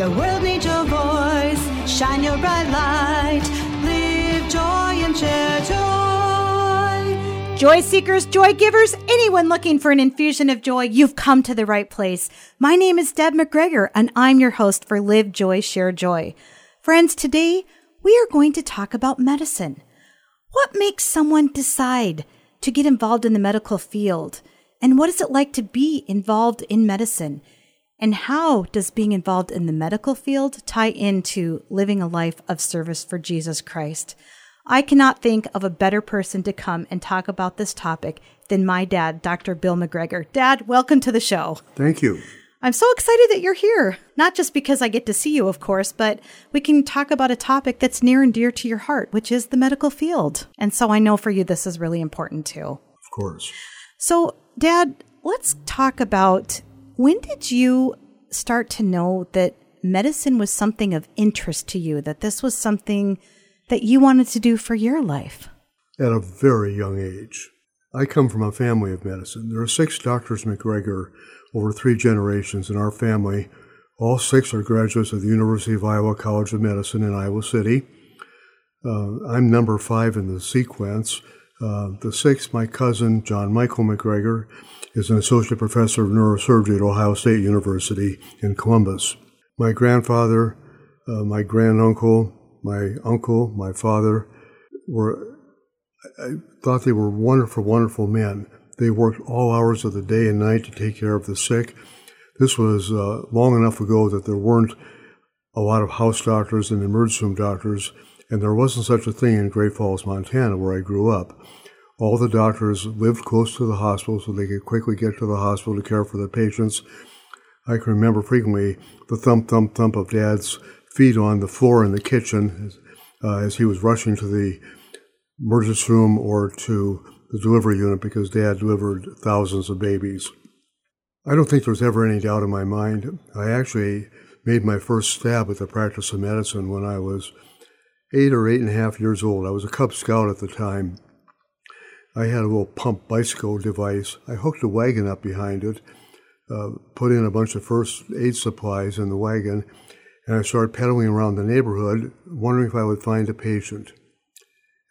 The world needs your voice. Shine your bright light. Live joy and share joy. Joy seekers, joy givers, anyone looking for an infusion of joy, you've come to the right place. My name is Deb McGregor, and I'm your host for Live Joy, Share Joy. Friends, today we are going to talk about medicine. What makes someone decide to get involved in the medical field? And what is it like to be involved in medicine? And how does being involved in the medical field tie into living a life of service for Jesus Christ? I cannot think of a better person to come and talk about this topic than my dad, Dr. Bill McGregor. Dad, welcome to the show. Thank you. I'm so excited that you're here. Not just because I get to see you, of course, but we can talk about a topic that's near and dear to your heart, which is the medical field. And so I know for you this is really important too. Of course. So, Dad, let's talk about when did you start to know that medicine was something of interest to you, that this was something that you wanted to do for your life? At a very young age. I come from a family of medicine. There are six doctors McGregor over three generations in our family. All six are graduates of the University of Iowa College of Medicine in Iowa City. Uh, I'm number five in the sequence. Uh, the sixth, my cousin, John Michael McGregor, is an associate professor of neurosurgery at Ohio State University in Columbus. My grandfather, uh, my granduncle, my uncle, my father were, I thought they were wonderful, wonderful men. They worked all hours of the day and night to take care of the sick. This was uh, long enough ago that there weren't a lot of house doctors and emergency room doctors, and there wasn't such a thing in Great Falls, Montana, where I grew up. All the doctors lived close to the hospital so they could quickly get to the hospital to care for the patients. I can remember frequently the thump, thump, thump of Dad's feet on the floor in the kitchen uh, as he was rushing to the emergency room or to the delivery unit because Dad delivered thousands of babies. I don't think there's ever any doubt in my mind. I actually made my first stab at the practice of medicine when I was eight or eight and a half years old. I was a Cub Scout at the time. I had a little pump bicycle device. I hooked a wagon up behind it, uh, put in a bunch of first aid supplies in the wagon, and I started pedaling around the neighborhood, wondering if I would find a patient.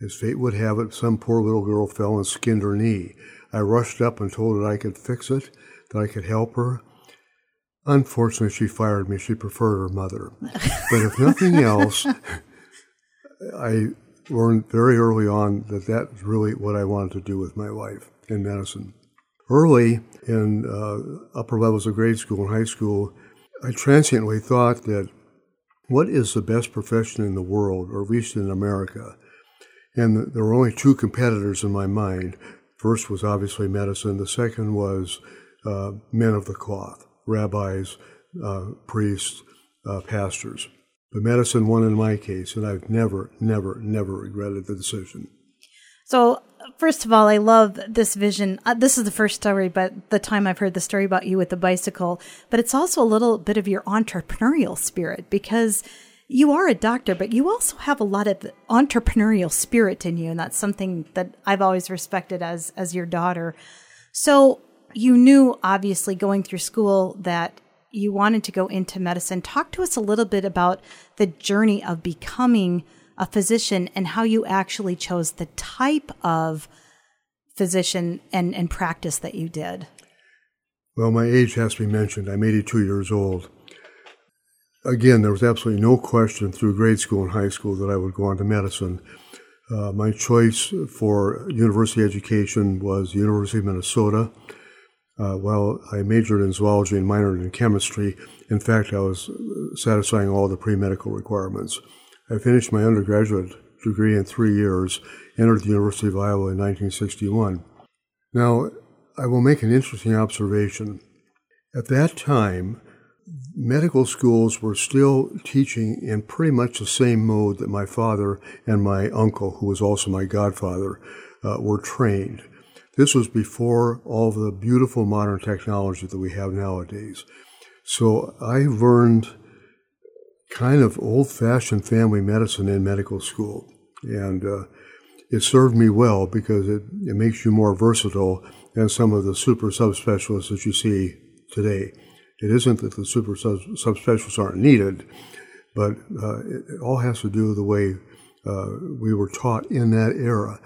As fate would have it, some poor little girl fell and skinned her knee. I rushed up and told her I could fix it, that I could help her. Unfortunately, she fired me. She preferred her mother. but if nothing else, I learned very early on that that's really what I wanted to do with my life in medicine. Early in uh, upper levels of grade school and high school, I transiently thought that what is the best profession in the world, or at least in America? And there were only two competitors in my mind. First was obviously medicine. The second was uh, men of the cloth, rabbis, uh, priests, uh, pastors. But medicine won in my case, and I've never, never, never regretted the decision. So, first of all, I love this vision. Uh, this is the first story, but the time I've heard the story about you with the bicycle. But it's also a little bit of your entrepreneurial spirit because you are a doctor, but you also have a lot of entrepreneurial spirit in you, and that's something that I've always respected as as your daughter. So you knew, obviously, going through school that you wanted to go into medicine. Talk to us a little bit about the journey of becoming a physician and how you actually chose the type of physician and, and practice that you did. Well, my age has to be mentioned. I'm 82 years old again, there was absolutely no question through grade school and high school that I would go on to medicine. Uh, my choice for university education was the University of Minnesota. Uh, while I majored in zoology and minored in chemistry, in fact, I was satisfying all the pre medical requirements. I finished my undergraduate degree in three years, entered the University of Iowa in 1961. Now, I will make an interesting observation. At that time, medical schools were still teaching in pretty much the same mode that my father and my uncle, who was also my godfather, uh, were trained. This was before all the beautiful modern technology that we have nowadays. So I learned kind of old fashioned family medicine in medical school. And uh, it served me well because it, it makes you more versatile than some of the super subspecialists that you see today It isn't that the super sub- subspecialists aren't needed, but uh, it, it, all has to do with the way uh, we were taught in that era.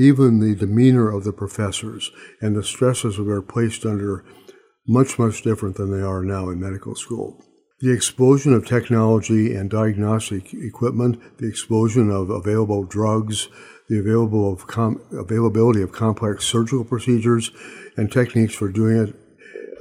Even the demeanor of the professors and the stresses we were placed under, much, much different than they are now in medical school. The explosion of technology and diagnostic equipment, the explosion of available drugs, the available of com- availability of complex surgical procedures and techniques for doing it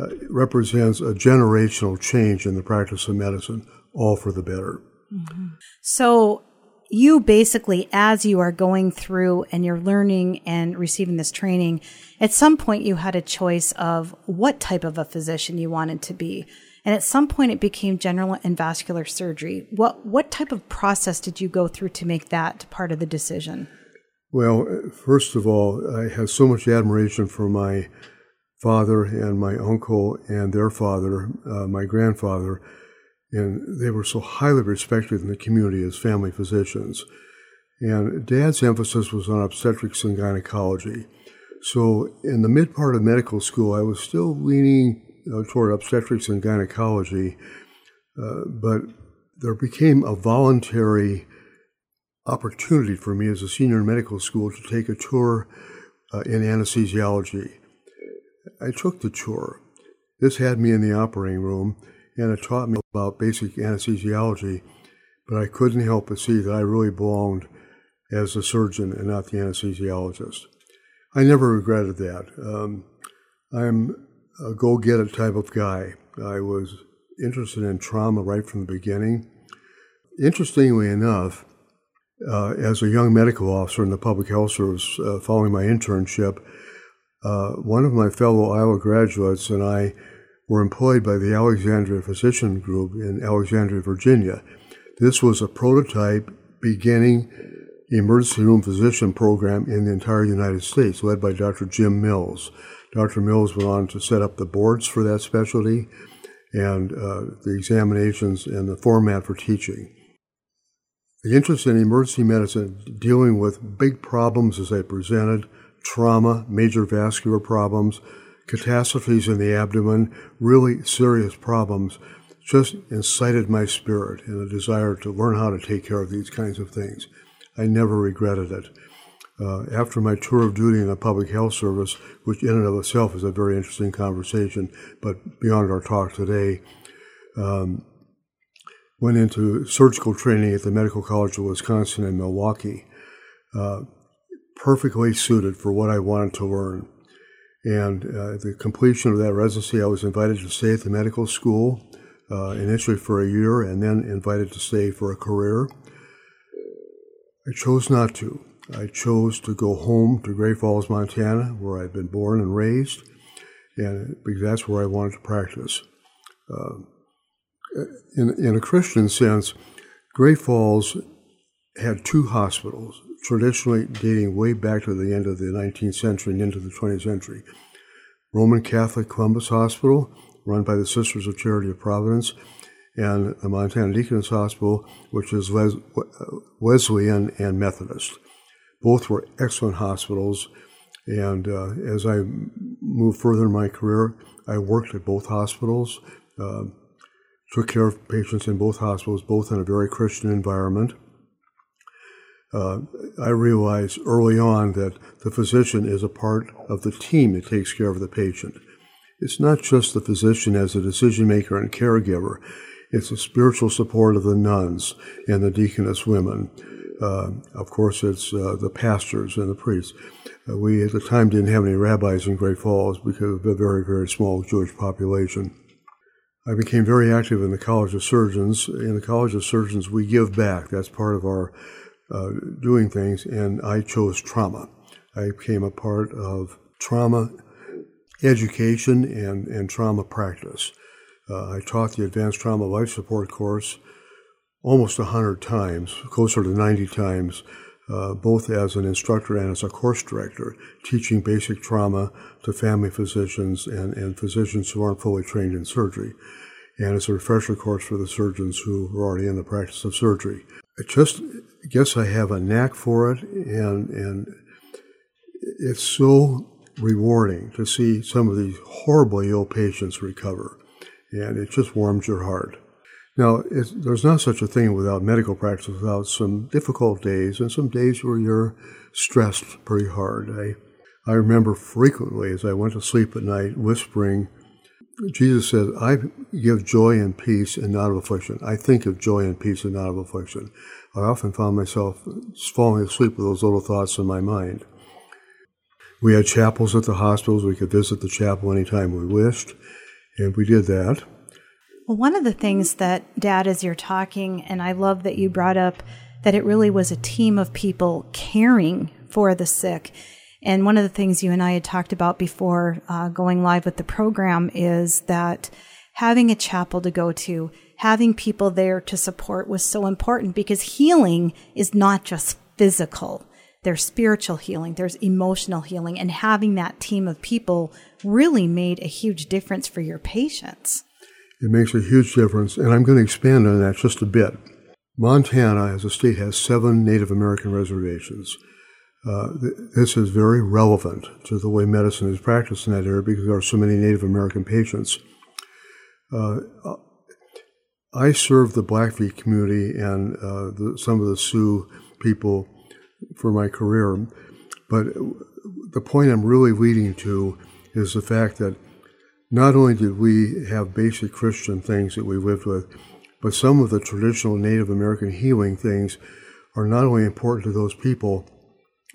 uh, represents a generational change in the practice of medicine, all for the better. Mm-hmm. So, you basically, as you are going through and you're learning and receiving this training, at some point you had a choice of what type of a physician you wanted to be. And at some point it became general and vascular surgery. What, what type of process did you go through to make that part of the decision? Well, first of all, I have so much admiration for my father and my uncle and their father, uh, my grandfather, and they were so highly respected in the community as family physicians. And dad's emphasis was on obstetrics and gynecology. So in the mid part of medical school, I was still leaning uh, toward obstetrics and gynecology, uh, but there became a voluntary opportunity for me as a senior in medical school to take a tour uh, in anesthesiology. I took the tour. This had me in the operating room and it taught me about basic anesthesiology, but I couldn't help but see that I really belonged as a surgeon and not the anesthesiologist. I never regretted that. Um, I'm a go get it type of guy. I was interested in trauma right from the beginning. Interestingly enough, uh, as a young medical officer in the public health service uh, following my internship, uh, one of my fellow Iowa graduates and I were employed by the Alexandria Physician Group in Alexandria, Virginia. This was a prototype beginning emergency room physician program in the entire United States, led by Dr. Jim Mills. Dr. Mills went on to set up the boards for that specialty and uh, the examinations and the format for teaching. The interest in emergency medicine dealing with big problems as they presented, trauma, major vascular problems, catastrophes in the abdomen, really serious problems, just incited my spirit and a desire to learn how to take care of these kinds of things. I never regretted it. Uh, after my tour of duty in the public health service, which in and of itself is a very interesting conversation, but beyond our talk today, um, went into surgical training at the Medical College of Wisconsin in Milwaukee, uh, perfectly suited for what I wanted to learn. And uh, at the completion of that residency, I was invited to stay at the medical school, uh, initially for a year, and then invited to stay for a career. I chose not to. I chose to go home to Great Falls, Montana, where I'd been born and raised, and because that's where I wanted to practice. Uh, in, in a Christian sense, Great Falls had two hospitals, traditionally dating way back to the end of the 19th century and into the 20th century. Roman Catholic Columbus Hospital, run by the Sisters of Charity of Providence, and the Montana Deaconess Hospital, which is Wesleyan and Methodist. Both were excellent hospitals, and uh, as I moved further in my career, I worked at both hospitals. Uh, took care of patients in both hospitals, both in a very Christian environment. Uh, I realized early on that the physician is a part of the team that takes care of the patient. It's not just the physician as a decision maker and caregiver, it's the spiritual support of the nuns and the deaconess women. Uh, of course, it's uh, the pastors and the priests. Uh, we at the time didn't have any rabbis in Great Falls because of a very, very small Jewish population. I became very active in the College of Surgeons. In the College of Surgeons, we give back. That's part of our uh, doing things, and I chose trauma. I became a part of trauma education and, and trauma practice. Uh, I taught the Advanced Trauma Life Support course almost 100 times, closer to 90 times, uh, both as an instructor and as a course director, teaching basic trauma to family physicians and, and physicians who aren't fully trained in surgery. And it's a refresher course for the surgeons who are already in the practice of surgery. I just guess I have a knack for it, and, and it's so rewarding to see some of these horribly ill patients recover. and it just warms your heart. Now, there's not such a thing without medical practice without some difficult days and some days where you're stressed pretty hard. I, I remember frequently as I went to sleep at night whispering, Jesus said, I give joy and peace and not of affliction. I think of joy and peace and not of affliction. I often found myself falling asleep with those little thoughts in my mind. We had chapels at the hospitals. We could visit the chapel anytime we wished, and we did that. Well, one of the things that, Dad, as you're talking, and I love that you brought up that it really was a team of people caring for the sick. And one of the things you and I had talked about before uh, going live with the program is that having a chapel to go to, having people there to support was so important because healing is not just physical. There's spiritual healing, there's emotional healing, and having that team of people really made a huge difference for your patients. It makes a huge difference, and I'm going to expand on that just a bit. Montana, as a state, has seven Native American reservations. Uh, this is very relevant to the way medicine is practiced in that area because there are so many Native American patients. Uh, I served the Blackfeet community and uh, the, some of the Sioux people for my career, but the point I'm really leading to is the fact that not only did we have basic Christian things that we lived with, but some of the traditional Native American healing things are not only important to those people,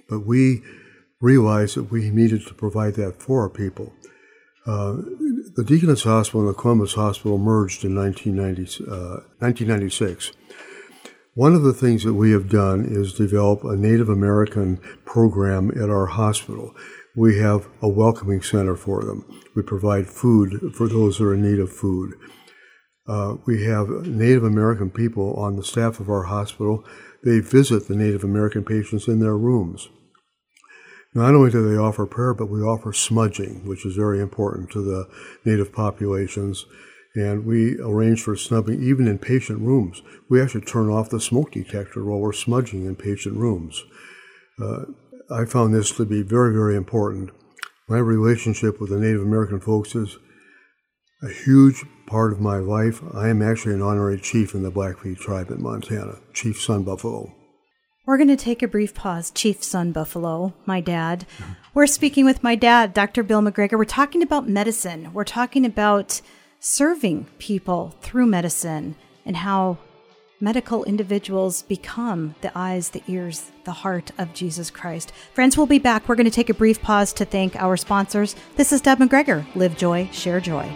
but we realized that we needed to provide that for our people. Uh, the Deaconess Hospital and the Columbus Hospital merged in 1990, uh, 1996. One of the things that we have done is develop a Native American program at our hospital we have a welcoming center for them. We provide food for those who are in need of food. Uh, we have Native American people on the staff of our hospital. They visit the Native American patients in their rooms. Not only do they offer prayer, but we offer smudging, which is very important to the Native populations. And we arrange for smudging even in patient rooms. We actually turn off the smoke detector while we're smudging in patient rooms. Uh, I found this to be very, very important. My relationship with the Native American folks is a huge part of my life. I am actually an honorary chief in the Blackfeet tribe in Montana, Chief Sun Buffalo. We're going to take a brief pause. Chief Sun Buffalo, my dad. We're speaking with my dad, Dr. Bill McGregor. We're talking about medicine. We're talking about serving people through medicine and how medical individuals become the eyes, the ears, the heart of Jesus Christ. Friends, we'll be back. We're going to take a brief pause to thank our sponsors. This is Deb McGregor. Live joy, share joy.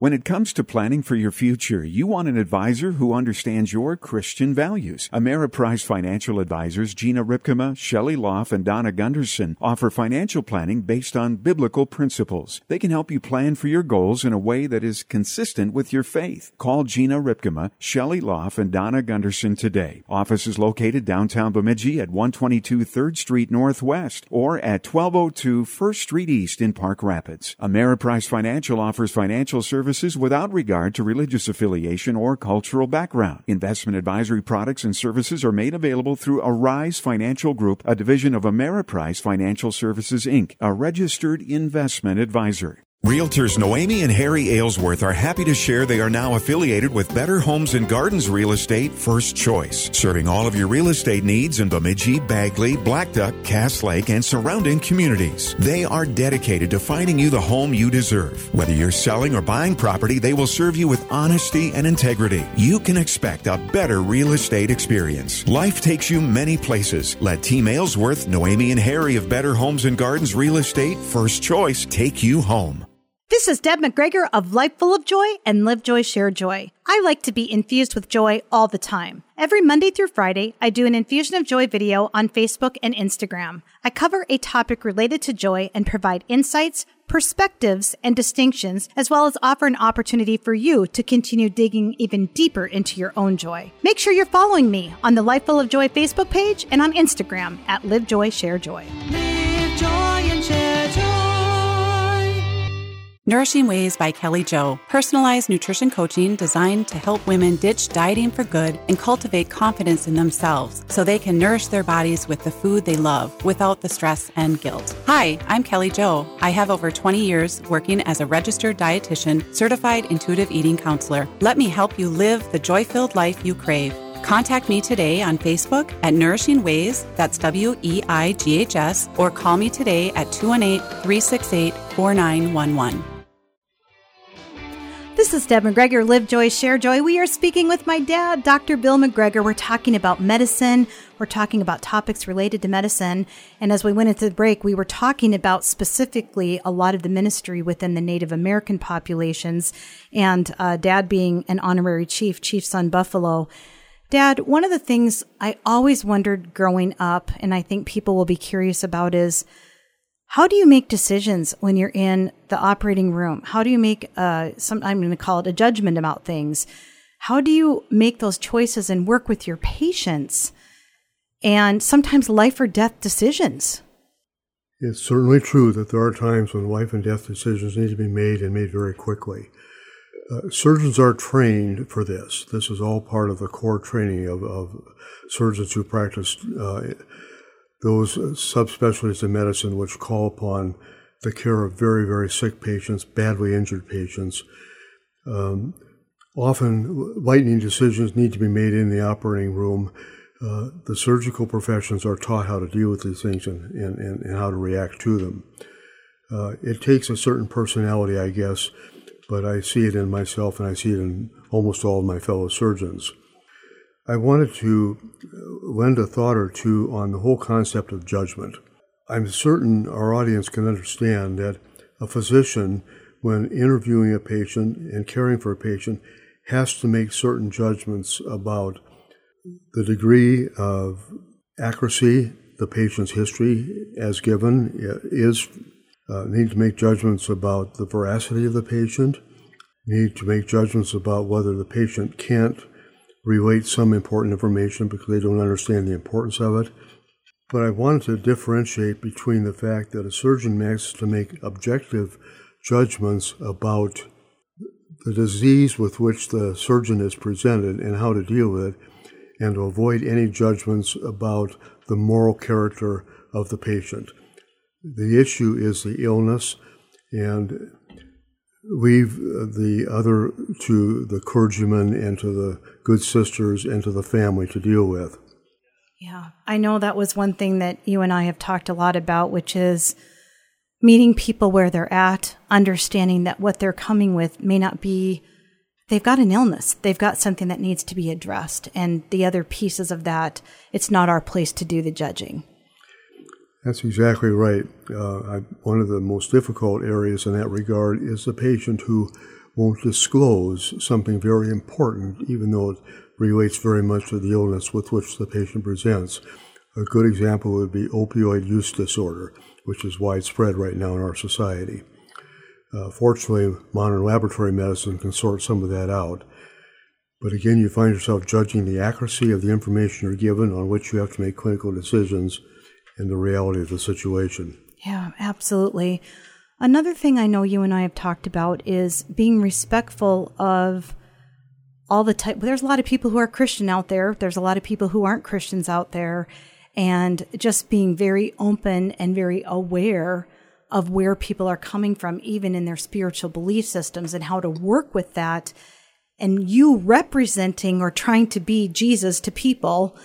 When it comes to planning for your future, you want an advisor who understands your Christian values. Ameriprise financial advisors Gina Ripkema, Shelley Loff, and Donna Gunderson offer financial planning based on biblical principles. They can help you plan for your goals in a way that is consistent with your faith. Call Gina Ripkema, Shelley Loff, and Donna Gunderson today. Office is located downtown Bemidji at 122 3rd Street Northwest or at 1202 1st Street East in Park Rapids. Ameriprise Financial offers financial services services without regard to religious affiliation or cultural background. Investment advisory products and services are made available through Arise Financial Group, a division of Ameriprise Financial Services Inc., a registered investment advisor. Realtors Noemi and Harry Aylesworth are happy to share they are now affiliated with Better Homes and Gardens Real Estate First Choice, serving all of your real estate needs in Bemidji, Bagley, Blackduck, Cass Lake, and surrounding communities. They are dedicated to finding you the home you deserve. Whether you're selling or buying property, they will serve you with honesty and integrity. You can expect a better real estate experience. Life takes you many places. Let Team Aylesworth, Noemi, and Harry of Better Homes and Gardens Real Estate First Choice take you home. This is Deb McGregor of Life Full of Joy and Live Joy, Share Joy. I like to be infused with joy all the time. Every Monday through Friday, I do an Infusion of Joy video on Facebook and Instagram. I cover a topic related to joy and provide insights, perspectives, and distinctions, as well as offer an opportunity for you to continue digging even deeper into your own joy. Make sure you're following me on the Life Full of Joy Facebook page and on Instagram at Live Joy, Share Joy. Nourishing Ways by Kelly Joe, personalized nutrition coaching designed to help women ditch dieting for good and cultivate confidence in themselves so they can nourish their bodies with the food they love without the stress and guilt. Hi, I'm Kelly Joe. I have over 20 years working as a registered dietitian, certified intuitive eating counselor. Let me help you live the joy filled life you crave. Contact me today on Facebook at Nourishing Ways, that's W E I G H S, or call me today at 218 368 4911. This is Deb McGregor, Live Joy, Share Joy. We are speaking with my dad, Dr. Bill McGregor. We're talking about medicine. We're talking about topics related to medicine. And as we went into the break, we were talking about specifically a lot of the ministry within the Native American populations and uh, dad being an honorary chief, Chief Sun Buffalo. Dad, one of the things I always wondered growing up, and I think people will be curious about is, how do you make decisions when you're in the operating room? How do you make uh, some? I'm going to call it a judgment about things. How do you make those choices and work with your patients? And sometimes life or death decisions. It's certainly true that there are times when life and death decisions need to be made and made very quickly. Uh, surgeons are trained for this. This is all part of the core training of, of surgeons who practice uh, those subspecialties in medicine which call upon the care of very, very sick patients, badly injured patients. Um, often, lightning decisions need to be made in the operating room. Uh, the surgical professions are taught how to deal with these things and, and, and, and how to react to them. Uh, it takes a certain personality, I guess, but I see it in myself and I see it in almost all of my fellow surgeons. I wanted to lend a thought or two on the whole concept of judgment. I'm certain our audience can understand that a physician, when interviewing a patient and caring for a patient, has to make certain judgments about the degree of accuracy the patient's history as given is uh, need to make judgments about the veracity of the patient need to make judgments about whether the patient can't relate some important information because they don't understand the importance of it. But I wanted to differentiate between the fact that a surgeon has to make objective judgments about the disease with which the surgeon is presented and how to deal with it, and to avoid any judgments about the moral character of the patient. The issue is the illness, and leave uh, the other to the clergyman and to the good sisters and to the family to deal with. Yeah, I know that was one thing that you and I have talked a lot about, which is meeting people where they're at, understanding that what they're coming with may not be, they've got an illness, they've got something that needs to be addressed. And the other pieces of that, it's not our place to do the judging. That's exactly right. Uh, I, one of the most difficult areas in that regard is the patient who won't disclose something very important, even though it relates very much to the illness with which the patient presents. A good example would be opioid use disorder, which is widespread right now in our society. Uh, fortunately, modern laboratory medicine can sort some of that out. But again, you find yourself judging the accuracy of the information you're given on which you have to make clinical decisions and the reality of the situation. Yeah, absolutely. Another thing I know you and I have talked about is being respectful of all the type. There's a lot of people who are Christian out there. There's a lot of people who aren't Christians out there, and just being very open and very aware of where people are coming from, even in their spiritual belief systems, and how to work with that. And you representing or trying to be Jesus to people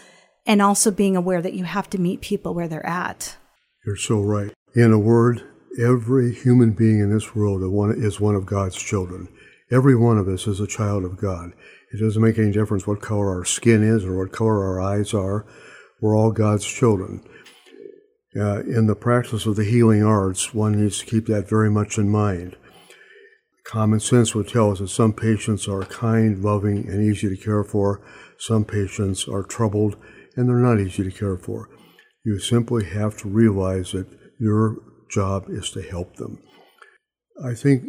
and also being aware that you have to meet people where they're at. You're so right. In a word, every human being in this world is one of God's children. Every one of us is a child of God. It doesn't make any difference what color our skin is or what color our eyes are. We're all God's children. Uh, in the practice of the healing arts, one needs to keep that very much in mind. Common sense would tell us that some patients are kind, loving, and easy to care for. Some patients are troubled and they're not easy to care for. You simply have to realize that your job is to help them. I think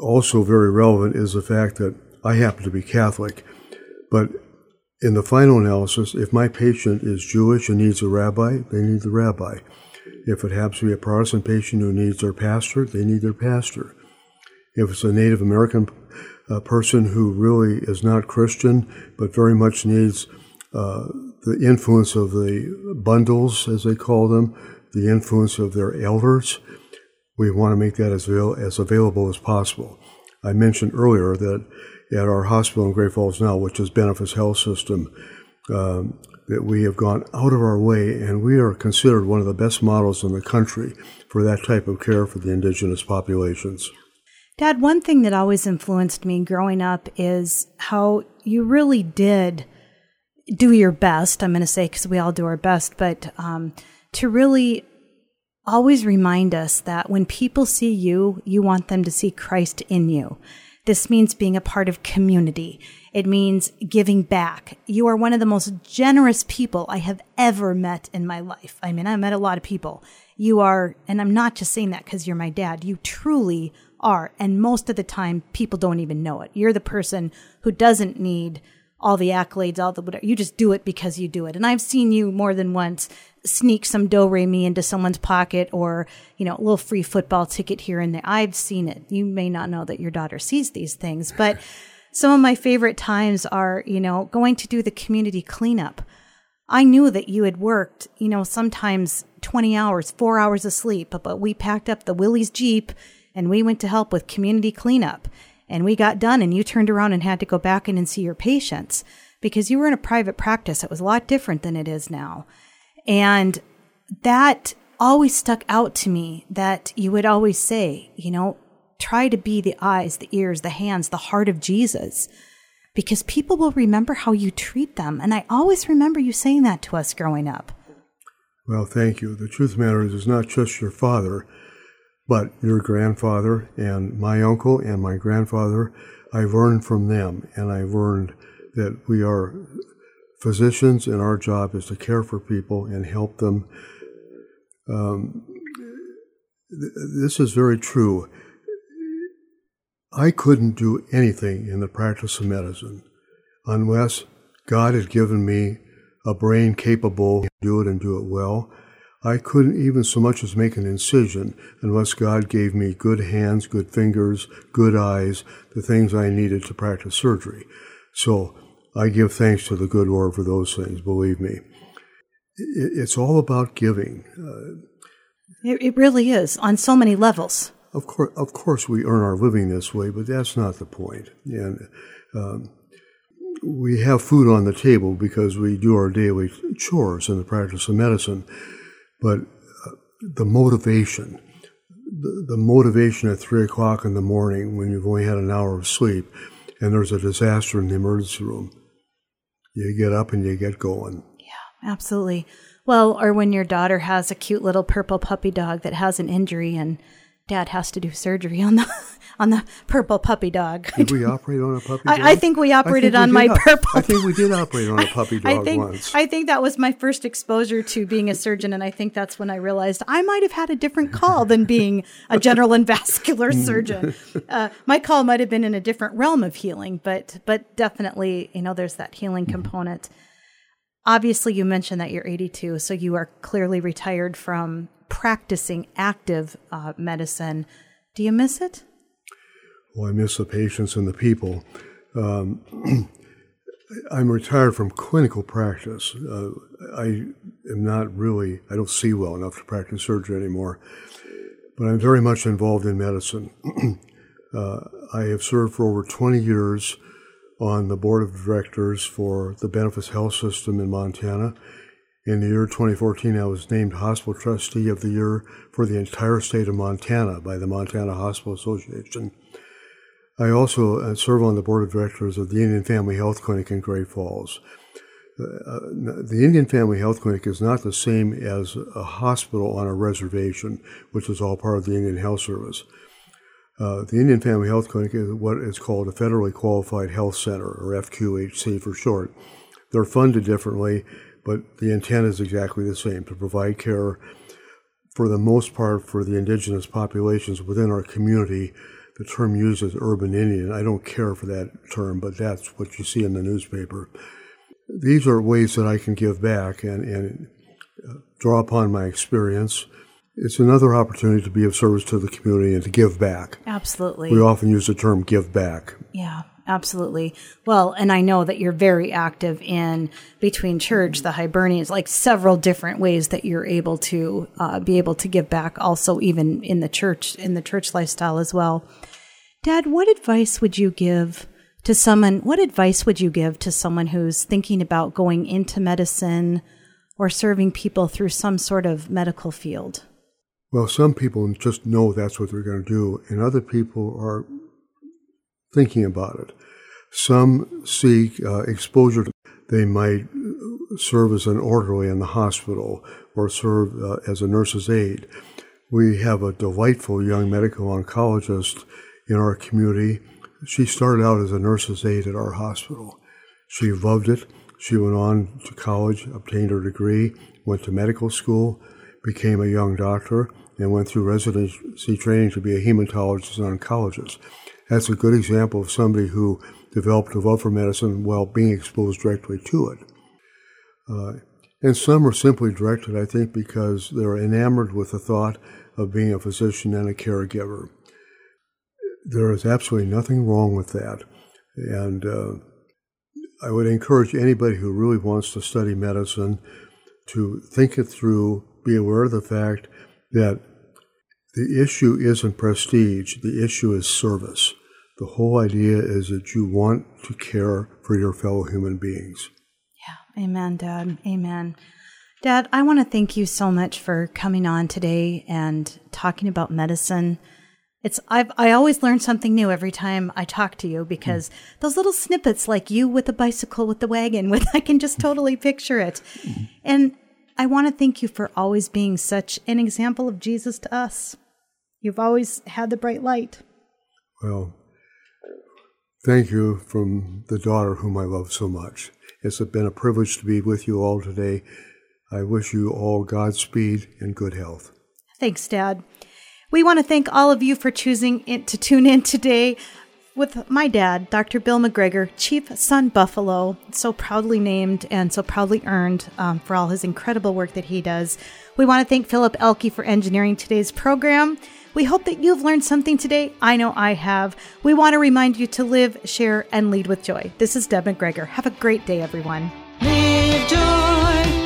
also very relevant is the fact that I happen to be Catholic, but in the final analysis, if my patient is Jewish and needs a rabbi, they need the rabbi. If it happens to be a Protestant patient who needs their pastor, they need their pastor. If it's a Native American uh, person who really is not Christian, but very much needs uh, the influence of the bundles, as they call them, the influence of their elders, we want to make that as, avail- as available as possible. I mentioned earlier that at our hospital in Great Falls now, which is Benefis Health System, um, that we have gone out of our way and we are considered one of the best models in the country for that type of care for the indigenous populations. Dad, one thing that always influenced me growing up is how you really did do your best. I'm going to say because we all do our best, but um, to really always remind us that when people see you, you want them to see Christ in you. This means being a part of community. It means giving back. You are one of the most generous people I have ever met in my life. I mean, I met a lot of people. You are, and I'm not just saying that because you're my dad. You truly are. And most of the time, people don't even know it. You're the person who doesn't need all the accolades, all the whatever. You just do it because you do it. And I've seen you more than once sneak some do re mi into someone's pocket or, you know, a little free football ticket here and there. I've seen it. You may not know that your daughter sees these things, but some of my favorite times are, you know, going to do the community cleanup. I knew that you had worked, you know, sometimes 20 hours, four hours of sleep, but we packed up the Willys Jeep and we went to help with community cleanup. And we got done and you turned around and had to go back in and see your patients because you were in a private practice. It was a lot different than it is now. And that always stuck out to me that you would always say, you know, try to be the eyes, the ears, the hands, the heart of Jesus because people will remember how you treat them. And I always remember you saying that to us growing up. Well, thank you. The truth matters is not just your father, but your grandfather and my uncle and my grandfather. I've learned from them, and I've learned that we are physicians, and our job is to care for people and help them. Um, th- this is very true. I couldn't do anything in the practice of medicine unless God had given me a brain capable to do it and do it well. I couldn't even so much as make an incision unless God gave me good hands, good fingers, good eyes, the things I needed to practice surgery. So I give thanks to the good Lord for those things, believe me. It's all about giving. Uh, it, it really is on so many levels. Of course, of course, we earn our living this way, but that's not the point. And um, we have food on the table because we do our daily chores in the practice of medicine. But uh, the motivation, the, the motivation at three o'clock in the morning when you've only had an hour of sleep, and there's a disaster in the emergency room, you get up and you get going. Yeah, absolutely. Well, or when your daughter has a cute little purple puppy dog that has an injury and dad has to do surgery on the on the purple puppy dog. Did we operate on a puppy dog? I, I think we operated think on we my op- purple. I think we did operate on a puppy dog I think, once. I think that was my first exposure to being a surgeon, and I think that's when I realized I might have had a different call than being a general and vascular surgeon. Uh, my call might have been in a different realm of healing, but but definitely, you know, there's that healing Mm-hmm. component. Obviously, you mentioned that you're 82, so you are clearly retired from practicing active uh, medicine. Do you miss it? Well, I miss the patients and the people. Um, I'm retired from clinical practice. Uh, I am not really, I don't see well enough to practice surgery anymore, but I'm very much involved in medicine. uh, I have served for over 20 years on the board of directors for the Benefis Health System in Montana. In the year 2014, I was named Hospital Trustee of the Year for the entire state of Montana by the Montana Hospital Association. I also uh, serve on the board of directors of the Indian Family Health Clinic in Great Falls. Uh, the Indian Family Health Clinic is not the same as a hospital on a reservation, which is all part of the Indian Health Service. Uh, the Indian Family Health Clinic is what is called a federally qualified health center, or FQHC for short. They're funded differently, but the intent is exactly the same to provide care for the most part for the indigenous populations within our community. The term used is urban Indian. I don't care for that term, but that's what you see in the newspaper. These are ways that I can give back and, and uh, draw upon my experience it's another opportunity to be of service to the community and to give back. Absolutely. We often use the term give back. Yeah, absolutely. Well, and I know that you're very active in between church, the Hibernians, like several different ways that you're able to uh, be able to give back. Also, even in the church, in the church lifestyle as well. Dad, what advice would you give to someone? What advice would you give to someone who's thinking about going into medicine or serving people through some sort of medical field? Well, some people just know that's what they're going to do, and other people are thinking about it. Some seek uh, exposure. They might serve as an orderly in the hospital or serve uh, as a nurse's aide. We have a delightful young medical oncologist in our community. She started out as a nurse's aide at our hospital. She loved it. She went on to college, obtained her degree, went to medical school, became a young doctor, and went through residency training to be a hematologist and oncologist. That's a good example of somebody who developed a love for medicine while being exposed directly to it. Uh, and some are simply directed, I think, because they're enamored with the thought of being a physician and a caregiver. There is absolutely nothing wrong with that. And uh, I would encourage anybody who really wants to study medicine to think it through, be aware of the fact that the issue isn't prestige, the issue is service. The whole idea is that you want to care for your fellow human beings. Yeah, amen, Dad. Amen. Dad, I want to thank you so much for coming on today and talking about medicine. It's I've I always learn something new every time I talk to you because mm. those little snippets like you with the bicycle with the wagon with I can just totally picture it. Mm. And I want to thank you for always being such an example of Jesus to us. You've always had the bright light. Well, thank you from the daughter whom I love so much. It's been a privilege to be with you all today. I wish you all Godspeed and good health. Thanks, Dad. We want to thank all of you for choosing to tune in today with my dad, Dr. Bill McGregor, Chief Sun Buffalo, so proudly named and so proudly earned um, for all his incredible work that he does. We want to thank Philip Elke for engineering today's program. We hope that you've learned something today. I know I have. We want to remind you to live, share, and lead with joy. This is Deb McGregor. Have a great day, everyone. Joy,